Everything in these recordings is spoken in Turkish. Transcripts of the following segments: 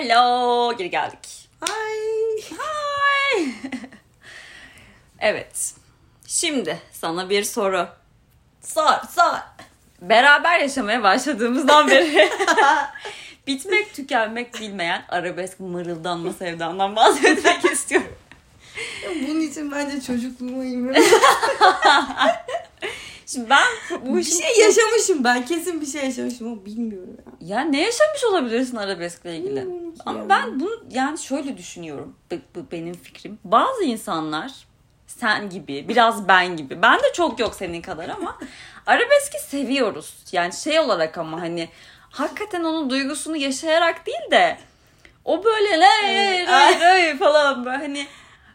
Hello, geri geldik. Ay. Hi. evet. Şimdi sana bir soru. Sor sor. Beraber yaşamaya başladığımızdan beri bitmek tükenmek bilmeyen arabesk mırıldanma sevdandan bahsetmek istiyorum. Bunun için bence çocukluğuma inme. Şimdi ben bu bir işin... şey yaşamışım ben. Kesin bir şey yaşamışım ama bilmiyorum ya. Ya ne yaşamış olabilirsin arabeskle ilgili? Ama ben bunu yani şöyle düşünüyorum. Bu, benim fikrim. Bazı insanlar sen gibi, biraz ben gibi. Ben de çok yok senin kadar ama arabeski seviyoruz. Yani şey olarak ama hani hakikaten onun duygusunu yaşayarak değil de o böyle ray ray falan böyle hani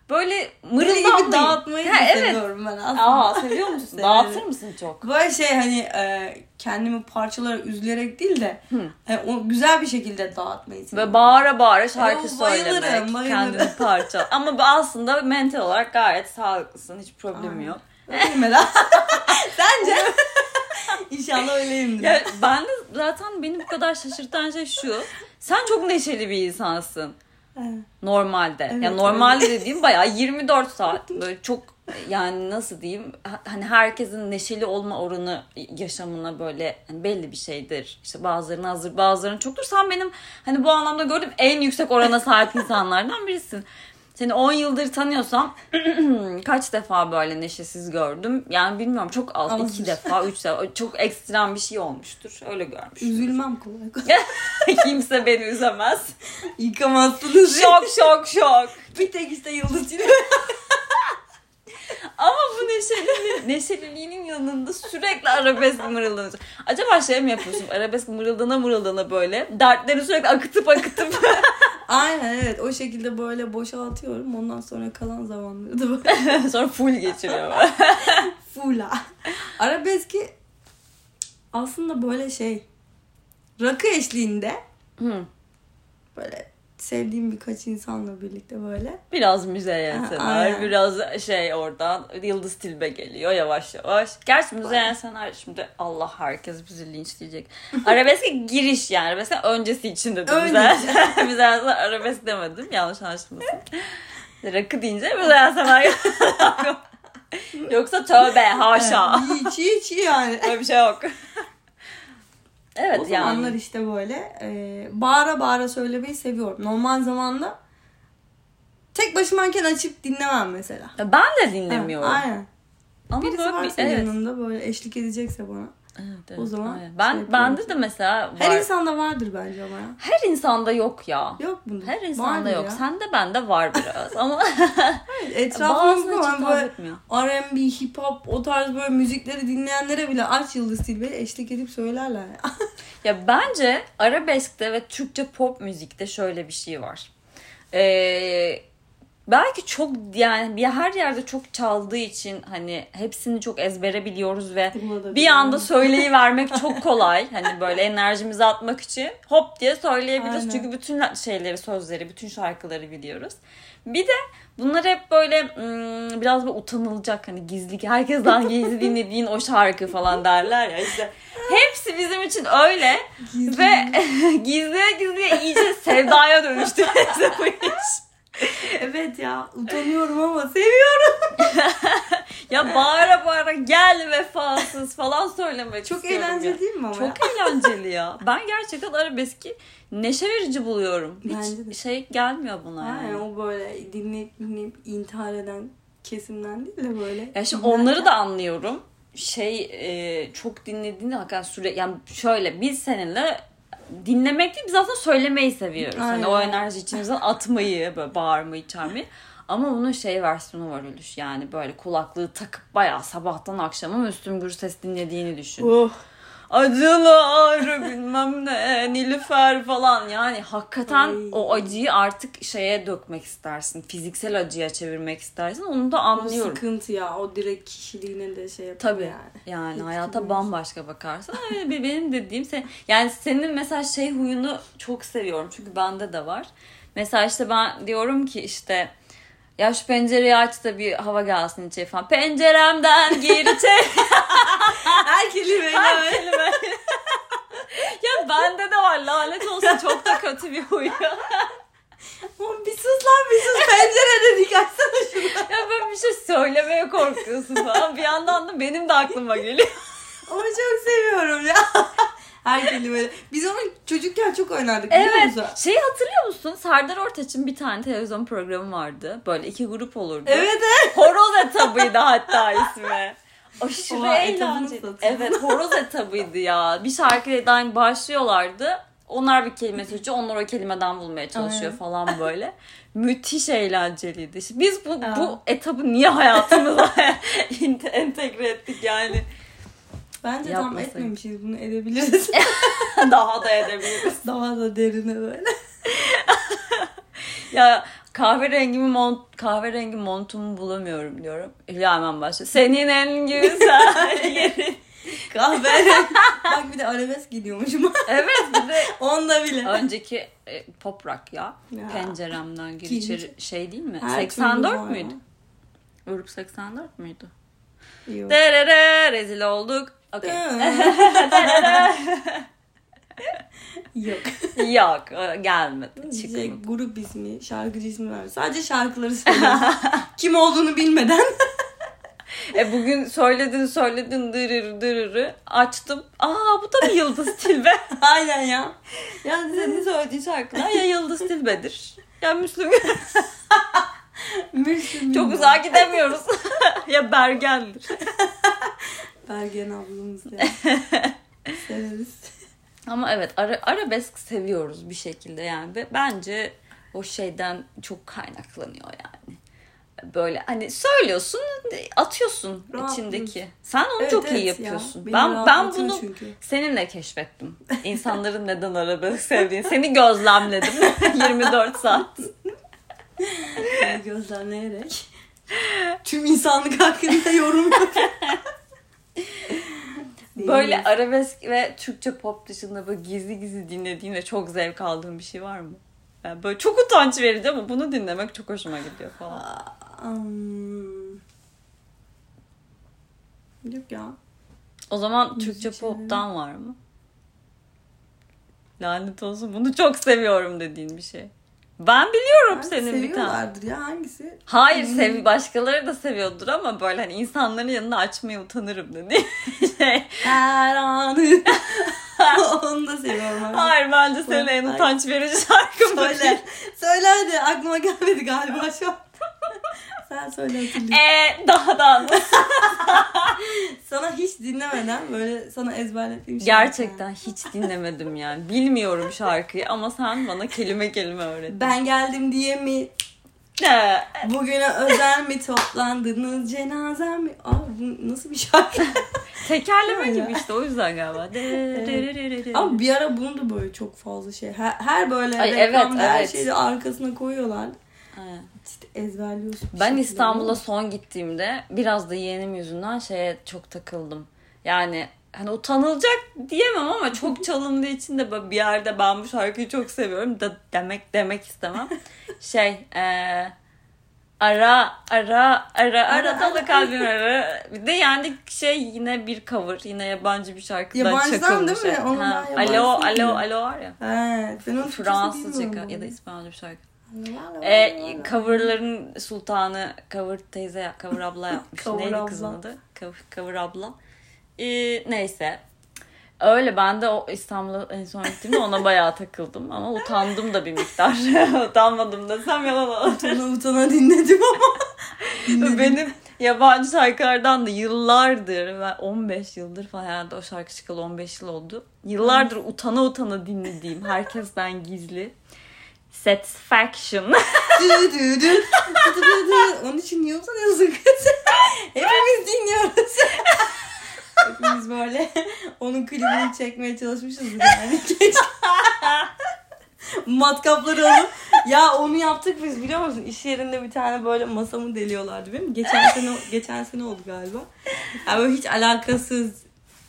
böyle Deli mırıldanmayı. gibi dağıtmayı Ha, evet. seviyorum ben aslında. Aa seviyor musun? Dağıtır mısın çok? Böyle şey hani e, kendimi parçalara üzülerek değil de Hı. hani o güzel bir şekilde dağıtmayı seviyorum. Ve bağıra bağıra şarkı Evet, bayılırım, söylemek, bayılırım. kendini parça. Ama aslında mental olarak gayet sağlıklısın, hiç problemi Aynen. yok. Öyleyim mi lan? Sence? İnşallah öyleyimdir. Ya ben de zaten beni bu kadar şaşırtan şey şu. Sen çok neşeli bir insansın Evet. normalde. Evet, yani normalde dediğim bayağı 24 saat böyle çok yani nasıl diyeyim ha- hani herkesin neşeli olma oranı yaşamına böyle hani belli bir şeydir. İşte bazılarının azdır bazılarının çoktur. Sen benim hani bu anlamda gördüğüm en yüksek orana sahip insanlardan birisin. Seni 10 yıldır tanıyorsam kaç defa böyle neşesiz gördüm. Yani bilmiyorum çok az. Azdır. iki defa, üç defa. Çok ekstrem bir şey olmuştur. Öyle görmüşüm. Üzülmem kolay kolay. Kimse beni üzemez. Yıkamazsınız. şok şok şok. Bir tek işte yıldız. Ama bu neşeli, neşeliliğinin yanında sürekli arabesk mırıldanıyorsun. Acaba şey mi yapıyorsun? Arabesk mırıldana mırıldana böyle. Dertleri sürekli akıtıp akıtıp. Aynen evet o şekilde böyle boşaltıyorum. Ondan sonra kalan zamanları da böyle Sonra full geçiriyor. fulla. Arabeski aslında böyle şey rakı eşliğinde Hı. böyle sevdiğim birkaç insanla birlikte böyle. Biraz Müzeyyen Senar, biraz şey oradan Yıldız Tilbe geliyor yavaş yavaş. Gerçi Müzeyyen Senar şimdi Allah herkes bizi linçleyecek. Arabeske giriş yani. Arabeske öncesi için dedim. Müzeyyen Senar arabesk demedim. Yanlış anlaşılmasın. Rakı deyince Müzeyyen Senar Yoksa tövbe haşa. Hiç hiç yani. Öyle bir şey yok. Evet o zamanlar yani. işte böyle e, bağıra bağıra söylemeyi seviyorum. Normal zamanda tek başımayken açıp dinlemem mesela. Ben de dinlemiyorum. Ha, aynen. Ama Birisi böyle bir- varsa evet. yanında böyle eşlik edecekse bana. Evet, evet, O zaman aynen. Ben şey bende de mesela Her var. insanda vardır bence ama ya. Her insanda yok ya. Yok bunda. Her insanda yok. ya. Sende bende var biraz ama Etrafımda hitap böyle. R&B, hip hop o tarz böyle müzikleri dinleyenlere bile aç Yıldız Tilbe'yi eşlik edip söylerler ya. Ya bence arabeskte ve Türkçe pop müzikte şöyle bir şey var. Ee, belki çok yani bir her yerde çok çaldığı için hani hepsini çok ezbere biliyoruz ve bir biliyorum. anda söyleyivermek çok kolay. Hani böyle enerjimizi atmak için hop diye söyleyebiliriz. Aynen. Çünkü bütün şeyleri, sözleri, bütün şarkıları biliyoruz. Bir de bunlar hep böyle hmm, biraz böyle utanılacak hani gizli herkesten gizli dinlediğin o şarkı falan derler ya işte. Hepsi bizim için öyle Gizli. ve gizliye gizliye iyice sevdaya dönüştü bu iş. Evet ya utanıyorum ama seviyorum. Ya bağıra bağıra gel vefasız falan söylemek Çok eğlenceli ya. değil mi ama? Çok eğlenceli ya. Ben gerçekten arabeski neşe verici buluyorum. Hiç Bence de. şey gelmiyor buna Aynen yani. o böyle dinleyip dinleyip intihar eden kesimden değil de böyle. Ya şimdi dinlerken- onları da anlıyorum. Şey e, çok dinlediğinde hakikaten süre yani şöyle biz seninle dinlemek değil biz aslında söylemeyi seviyoruz. Hani o Aynen. enerji içimizden atmayı, böyle bağırmayı, çağırmayı. Ama bunun şey versiyonu var Ölüş. Yani böyle kulaklığı takıp bayağı sabahtan akşama Müslüm Gürses dinlediğini düşün. Oh. Acılar bilmem ne Nilüfer falan yani hakikaten Ay. o acıyı artık şeye dökmek istersin fiziksel acıya çevirmek istersin onu da O anlıyorum. sıkıntı ya. O direkt kişiliğine de şey yapıyor Tabii yani. yani, Hiç hayata bilmiyorsun. bambaşka bakarsın. Benim dediğim sen yani senin mesela şey huyunu çok seviyorum çünkü bende de var. Mesela işte ben diyorum ki işte ya şu pencereyi aç da bir hava gelsin içeri falan. Penceremden gir içeri. Her kelimeyle Her kelime. ya Bende de var lanet olsun çok da kötü bir huy. Oğlum bir sus lan bir sus. Pencerede dik açsana şunu. ya böyle bir şey söylemeye korkuyorsun falan. Bir yandan da benim de aklıma geliyor. Ama çok seviyorum ya. Her kelimeyle. Biz onu çocukken çok oynardık biliyor Evet. musun? Şeyi hatırlıyor musun? Serdar Ortaç'ın bir tane televizyon programı vardı. Böyle iki grup olurdu. Evet evet. Horoz etabıydı hatta ismi. Aşırı eğlenceli. Evet horoz etabıydı ya. Bir şarkıdan başlıyorlardı. Onlar bir kelime seçiyor. Onlar o kelimeden bulmaya çalışıyor Aynen. falan böyle. Müthiş eğlenceliydi. İşte Biz bu, Aa. bu etabı niye hayatımıza entegre ettik yani? Bence tam etmemişiz bunu edebiliriz. Daha da edebiliriz. Daha da derine böyle. Ya kahverengi mi mont, kahverengi montumu bulamıyorum diyorum. Hülya hemen başlıyor. Senin en güzel yerin. Kahve. Bak bir de arabesk gidiyormuşum. Evet bir de Onda bile. önceki e, pop rock ya. Ya. Penceremden gir içeri şey değil mi? Her türlü 84 var müydü? Uruk 84 müydü? Yok. Derere rezil olduk. Okey. Yok. Yok gelmedi. Şey, Çıkmadı. grup ismi, şarkıcı ismi var. Sadece şarkıları söylüyorum. Kim olduğunu bilmeden. E bugün söyledin söyledin dırır dırırı açtım. Aa bu da mı Yıldız Tilbe? Aynen ya. Yani senin söylediğin şarkılar ya Yıldız Tilbe'dir. Ya Müslüm. Müslüm. Çok uzağa gidemiyoruz. ya Bergen'dir. Bergen ablamız ya. Severiz. Ama evet ara, arabesk seviyoruz bir şekilde yani. Ve bence o şeyden çok kaynaklanıyor yani. Böyle hani söylüyorsun atıyorsun Rahatlıyorsun. içindeki. Sen onu Evet, çok iyi evet ya. yapıyorsun. Beni ben ben bunu çünkü. seninle keşfettim. İnsanların neden arabesk sevdiğini. Seni gözlemledim 24 saat. Seni gözlemleyerek. Tüm insanlık hakkında yorum Böyle arabesk ve Türkçe pop dışında böyle gizli gizli dinlediğin ve çok zevk aldığın bir şey var mı? Yani böyle çok utanç verici ama bunu dinlemek çok hoşuma gidiyor falan. Hmm. Yok ya. O zaman Müzik Türkçe şeyleri. pop'tan var mı? Lanet olsun bunu çok seviyorum dediğin bir şey. Ben biliyorum Yani senin bir tane. Seviyorlardır ya hangisi? Hayır Hmm. sev başkaları da seviyordur ama böyle hani insanların yanında açmaya utanırım dediğin şey. Her anı. Onu da seviyorum. abi. Hayır bence senin en utanç verici şarkın. Söyle. Söyle hadi. Aklıma gelmedi galiba şu an. Sen söyle hatırlayayım. Ee, daha da. Sana hiç dinlemeden böyle sana ezberlettiğim şey. Gerçekten hiç dinlemedim yani. Bilmiyorum şarkıyı ama sen bana kelime kelime öğrettin. Ben geldim diye mi? Ee, Bugüne özel mi toplandınız cenazem mi? Aa bu nasıl bir şarkı? Tekerleme gibi işte o yüzden galiba. Ama bir ara bunu da böyle çok fazla şey. Her, her böyle Ay, reklamda evet, her evet. şeyi arkasına koyuyorlar. İşte ezberliyorsun. Ben. İstanbul'a son gittiğimde biraz da yeğenim yüzünden şeye çok takıldım. Yani hani utanılacak diyemem ama çok çalındığı için de bir yerde ben bu şarkıyı çok seviyorum da demek demek istemem. şey eee ara ara ara ara dolu kalbim ara. Bir de yani şey yine bir cover yine yabancı bir şarkıdan Yabancıdan çakılmış. değil mi? Onu Ha, Alo alo alo var ya. Evet. Ben onu Fransızca ya da İspanyolca bir şarkı. E, la la. coverların sultanı cover teyze cover abla yapmış. Cover Neydi abla. kızın adı? Cover, cover abla. E, neyse. Öyle ben de o İstanbul'a en son gittiğimde ona bayağı takıldım ama utandım da bir miktar. Utanmadım desem yalan olur. Utana utana dinledim ama. dinledim. Benim yabancı şarkılardan da yıllardır ben 15 yıldır falan herhalde o şarkı çıkalı 15 yıl oldu. Yıllardır utana utana dinlediğim herkesten gizli Satisfaction. Dü dü dü. Dü dü dü. Onun için niye utanıyorsun kız? Hepimiz dinliyoruz. Hepimiz böyle onun klibini çekmeye çalışmışızdır yani. Matkapları alıp ya onu yaptık biz biliyor musun? İş yerinde bir tane böyle masamı deliyorlardı benim. Geçen sene geçen sene oldu galiba. Yani böyle hiç alakasız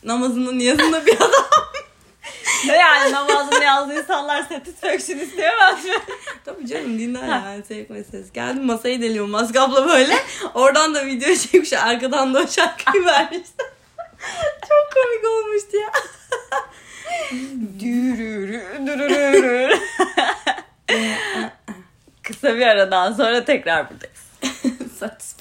namazında niyazında bir adam. Yani namazını yazdığı insanlar satisfaction isteyemez mi? Tabii canım dinler yani sevk meselesi. Geldim masayı deliyorum maskapla böyle. Oradan da video çekmiş. Arkadan da o şarkıyı vermişler. Çok komik olmuştu ya. Dürürü, dürürü. Kısa bir aradan sonra tekrar buradayız. Satisfy.